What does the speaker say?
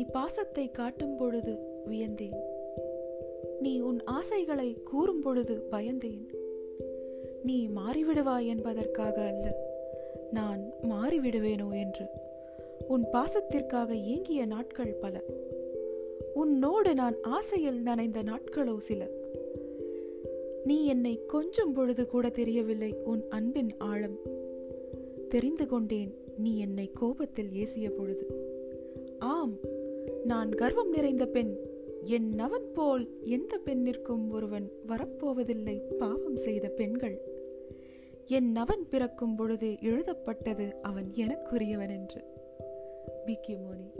நீ பாசத்தை காட்டும் பொழுது வியந்தேன். நீ உன் ஆசைகளை கூறும் பொழுது பயந்தேன். நீ மாறிவிடுவாய் என்பதற்காக அல்ல நான் மாறிவிடுவேனோ என்று. உன் பாசத்திற்காக ஏங்கிய நாட்கள் பல. உன்னோடு நான் ஆசையில் நனைந்த நாட்களோ சில. நீ என்னை கொஞ்சம் பொழுது கூட தெரியவில்லை உன் அன்பின் ஆழம். தெரிந்து கொண்டேன் நீ என்னை கோபத்தில் ஏசிய பொழுது. நான் கர்வம் நிறைந்த பெண். என் நவன் போல் எந்த பெண்ணிற்கும் ஒருவன் வரப்போவதில்லை பாவம் செய்த பெண்கள். என் நவன் பிறக்கும் பொழுது எழுதப்பட்டது அவன் எனக்குரியவன் என்று. B K Moni.